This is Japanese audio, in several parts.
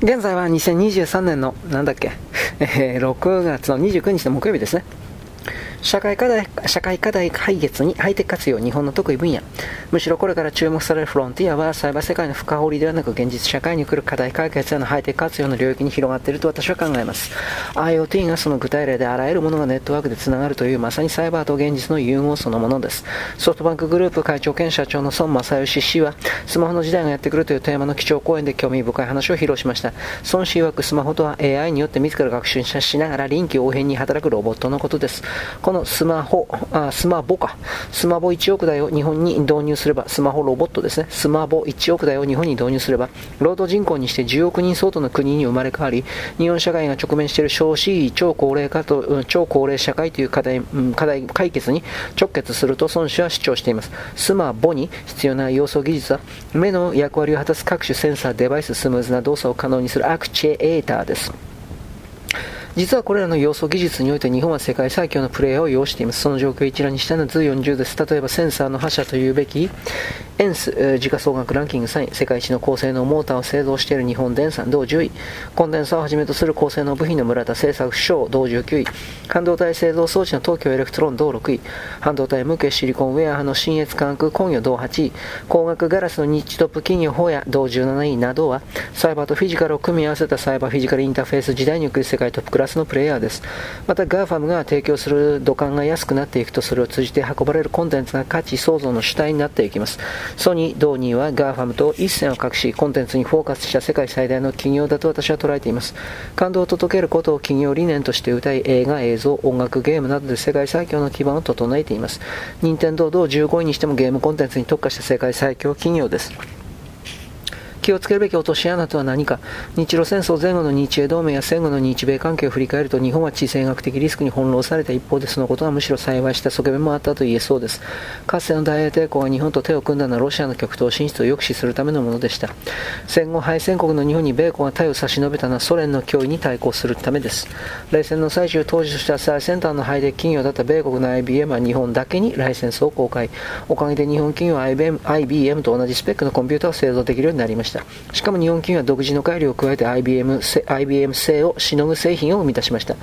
現在は2023年の、なんだっけ、えー、6月の29日の木曜日ですね。社会課題、社会課題解決にハイテク活用、日本の得意分野。むしろこれから注目されるフロンティアは、サイバー世界の深掘りではなく、現実社会に来る課題解決へのハイテク活用の領域に広がっていると私は考えます。IoT がその具体例であらゆるものがネットワークでつながるという、まさにサイバーと現実の融合そのものです。ソフトバンクグループ会長兼社長の孫正義氏は、スマホの時代がやってくるというテーマの基調講演で興味深い話を披露しました。孫氏曰くスマホとは AI によって自ら学習しながら臨機応変に働くロボットのことです。このスマホ、あスマボか。スマボ1億台を日本に導入すれば、スマホロボットですね。スマボ1億台を日本に導入すれば、労働人口にして10億人相当の国に生まれ変わり、日本社会が直面している少子超高齢化と、超高齢社会という課題、課題解決に直結すると孫子は主張しています。スマボに必要な要素技術は、目の役割を果たす各種センサー、デバイス、スムーズな動作を可能にするアクチュエーターです。実はこれらの要素技術において日本は世界最強のプレイヤーを要しています。その状況を一覧にしたのは図40です。例えばセンサーの覇者というべき、エンス、えー、時価総額ランキング3位、世界一の高性能モーターを製造している日本電産、同10位、コンデンサーをはじめとする高性能部品の村田製作所、同19位、半導体製造装置の東京エレクトロン、同6位、半導体向けシリコンウェハーの信越化学工業、同8位、光学ガラスのニッチトップ企業、ホヤ、同17位などは、サイバーとフィジカルを組み合わせたサイバーフィジカルインターフェース時代における世界トップクラスのプレイヤーです。また、 GAFAM が提供する土管が安くなっていくと、それを通じて運ばれるコンテンツが価値創造の主体になっていきます。ソニー、同2は GAFAM と一線を画し、コンテンツにフォーカスした世界最大の企業だと私は捉えています。感動を届けることを企業理念として歌い、映画、映像、音楽、ゲームなどで世界最強の基盤を整えています。任天堂同15位にしてもゲームコンテンツに特化した世界最強企業です。気をつけるべき落とし穴とは何か。日露戦争前後の日英同盟や戦後の日米関係を振り返ると日本は地政学的リスクに翻弄された一方でそのことはむしろ幸いした側面もあったと言えそうです。かつての大英帝国が日本と手を組んだのはロシアの極東進出を抑止するためのものでした戦後敗戦国の日本に米国が手を差し伸べたのはソ連の脅威に対抗するためです。冷戦の最中当時としては最先端のハイテク企業だった米国の IBM は日本だけにライセンスを公開おかげで日本企業は IBM, IBM と同じスペックのコンピューターを製造できるようになりました。しかも日本企業は独自の改良を加えて IBM, IBM 製をしのぐ製品を生み出しました。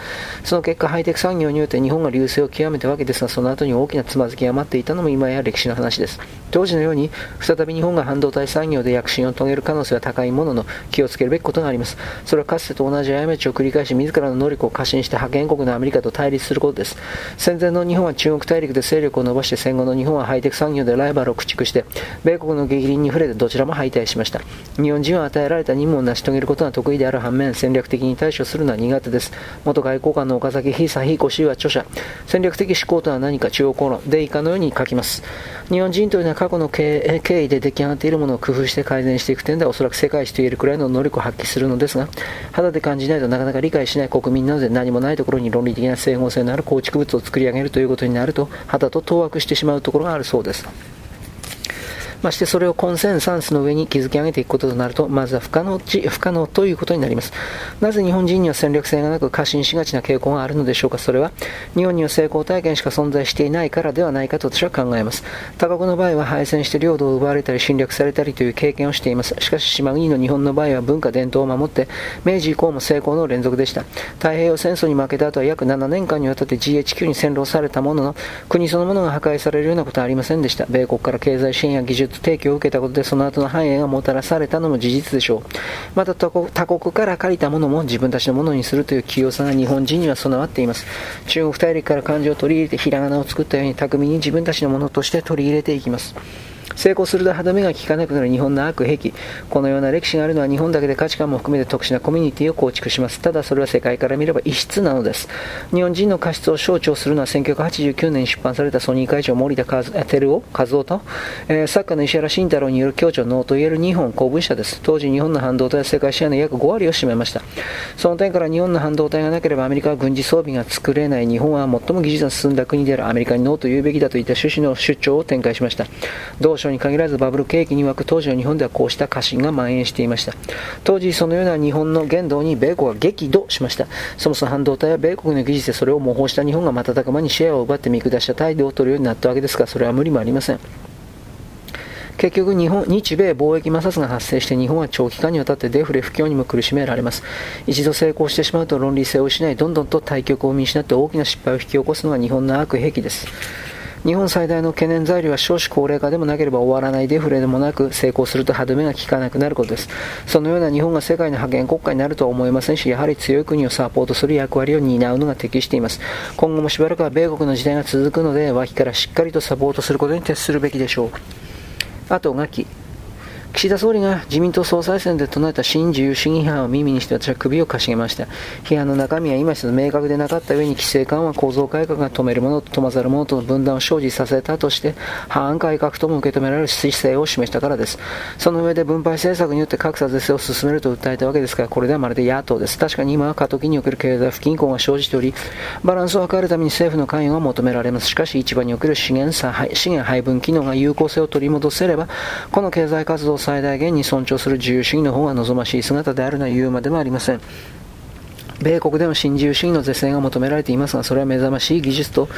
その結果、ハイテク産業において日本が流星を極めたわけですが、その後に大きなつまずきが待っていたのも今や歴史の話です。当時のように、再び日本が半導体産業で躍進を遂げる可能性は高いものの、気をつけるべきことがあります。それはかつてと同じ過ちを繰り返し、自らの能力を過信して覇権国のアメリカと対立することです。戦前の日本は中国大陸で勢力を伸ばして、戦後の日本はハイテク産業でライバルを駆逐して、米国の激鱗に触れてどちらも敗退しました。日本人は与えられた任務を成し遂げることが得意である反面、戦略的に対処するのは苦手です。元外交官の岡崎久彦氏は著者、戦略的思考とは何か中央公論で以下のように書きます。日本人というのは過去の経緯で出来上がっているものを工夫して改善していく点ではおそらく世界一と言えるくらいの能力を発揮するのですが、肌で感じないとなかなか理解しない国民なので何もないところに論理的な整合性のある構築物を作り上げるということになると、肌と当惑してしまうところがあるそうです。ましてそれをコンセンサンスの上に築き上げていくこととなると、まずは不可能不可能ということになります。なぜ日本人には戦略性がなく過信しがちな傾向があるのでしょうか？それは、日本には成功体験しか存在していないからではないかと私は考えます。他国の場合は敗戦して領土を奪われたり侵略されたりという経験をしています。しかし島国の日本の場合は文化伝統を守って、明治以降も成功の連続でした。太平洋戦争に負けた後は約7年間にわたって GHQ に占領されたものの、国そのものが破壊されるようなことはありませんでした。米国から経済支援や技術提供を受けたことでその後の繁栄がもたらされたのも事実でしょう。また他国から借りたものも自分たちのものにするという器用さが日本人には備わっています。中国大陸から漢字を取り入れてひらがなを作ったように巧みに自分たちのものとして取り入れていきます。成功すると歯止めが効かなくなる日本の悪癖。このような歴史があるのは日本だけで価値観も含めて特殊なコミュニティを構築します。ただそれは世界から見れば異質なのです。日本人の過失を象徴するのは1989年に出版されたソニー会長森田照夫和夫と、えー、作家の石原慎太郎による共著ノーといえる日本公文社です。当時日本の半導体は世界シェアの約5割を占めました。その点から日本の半導体がなければアメリカは軍事装備が作れない。日本は最も技術が進んだ国であるアメリカにノーと言うべきだといった趣旨の主張を展開しました。同書に限らずバブル景気に沸く当時の日本ではこうした過信が蔓延していました当時そのような日本の言動に米国は激怒しましたそもそも半導体は米国の技術でそれを模倣した日本が瞬く間にシェアを奪って見下した態度を取るようになったわけですがそれは無理もありません結局日本、日米貿易摩擦が発生して日本は長期間にわたってデフレ不況にも苦しめられます。一度成功してしまうと論理性を失い、どんどんと対局を見失って大きな失敗を引き起こすのが日本の悪兵器です。日本最大の懸念材料は少子高齢化でもなければ終わらないデフレでもなく成功すると歯止めが効かなくなることです。そのような日本が世界の覇権国家になるとは思えませんしやはり強い国をサポートする役割を担うのが適しています。今後もしばらくは米国の時代が続くので脇からしっかりとサポートすることに徹するべきでしょう。あとがき岸田総理が自民党総裁選で唱えた新自由主義批判を耳にして私は首をかしげました。批判の中身は今一度明確でなかった上に規制緩和構造改革が止めるものと止まざるものとの分断を生じさせたとして反改革とも受け止められる姿勢を示したからです。その上で分配政策によって格差是正を進めると訴えたわけですから、これではまるで野党です。確かに今は過渡期における経済不均衡が生じており、バランスを図るために政府の関与が求められます。しかし市場における資源資源配分機能が有効性を取り戻せれば、この経済活動最大限に尊重する自由主義の方が望ましい姿であるのは言うまでもありません。米国でも新自由主義の是正が求められていますが、それは目覚ましい技術と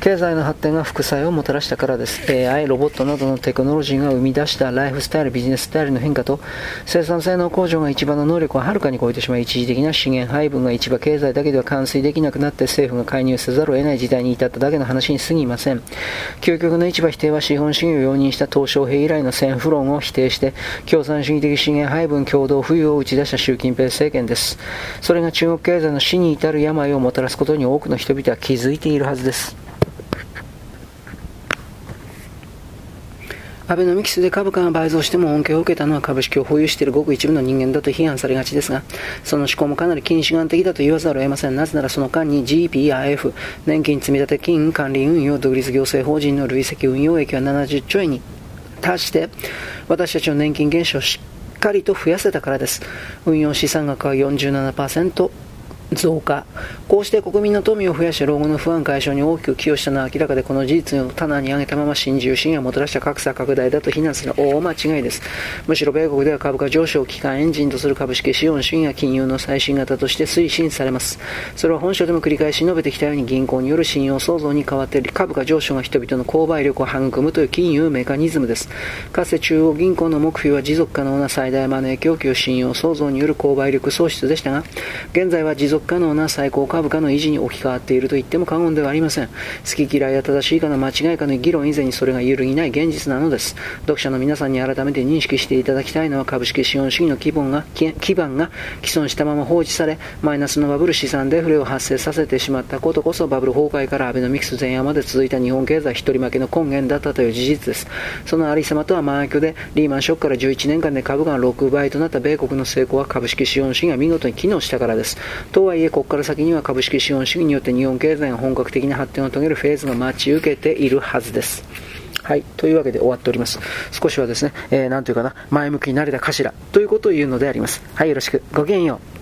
経済の発展が副作用をもたらしたからです。AI、ロボットなどのテクノロジーが生み出したライフスタイル、ビジネススタイルの変化と、生産性の向上が市場の能力をはるかに超えてしまい、一時的な資源配分が市場経済だけでは完遂できなくなって政府が介入せざるを得ない時代に至っただけの話に過ぎません。究極の市場否定は資本主義を容認した鄧小平以来の戦不論を否定して、共産主義的資源配分共同富裕を打ち出した習近平政権です。それが中国経済の死に至る病をもたらすことに多くの人々は気づいているはずですアベノミクスで株価が倍増しても恩恵を受けたのは株式を保有しているごく一部の人間だと批判されがちですが、その思考もかなり近視眼的だと言わざるを得ません。なぜならその間に GP や F、年金積立金管理運用、独立行政法人の累積運用益は70兆円に達して、私たちの年金減少をしっかりと増やせたからです。運用資産額は47%、増加。こうして国民の富を増やし老後の不安解消に大きく寄与したのは明らかでこの事実を棚に上げたまま新自由主義がもたらした格差拡大だと非難する大間違いです。むしろ米国では株価上昇を機関エンジンとする株式資本主義が金融の最新型として推進されます。それは本書でも繰り返し述べてきたように銀行による信用創造に代わって株価上昇が人々の購買力を育むという金融メカニズムです。かつて中央銀行の目標は持続可能な最大マネー供給信用創造による購買力創出でしたが現在は持続可能な最高株価の維持に置き換わっていると言っても過言ではありません。好き嫌いや正しいかの間違いかの議論以前にそれが揺るぎない現実なのです。読者の皆さんに改めて認識していただきたいのは株式資本主義の基本が基盤が既存したまま放置され、マイナスのバブル資産デフレを発生させてしまったことこそバブル崩壊からアベノミクス前夜まで続いた日本経済一人負けの根源だったという事実です。そのありさまとは真逆で、リーマンショックから11年間で株が6倍となった米国の成功は株式資本主義が見事に機能したからです。とはいえ、ここから先には株式資本主義によって日本経済が本格的な発展を遂げるフェーズが待ち受けているはずです。はい。というわけで終わっております。少しはですね、えー、なんというかな、前向きになれたかしら、ということを言うのであります。はい、よろしく。ごきげんよう。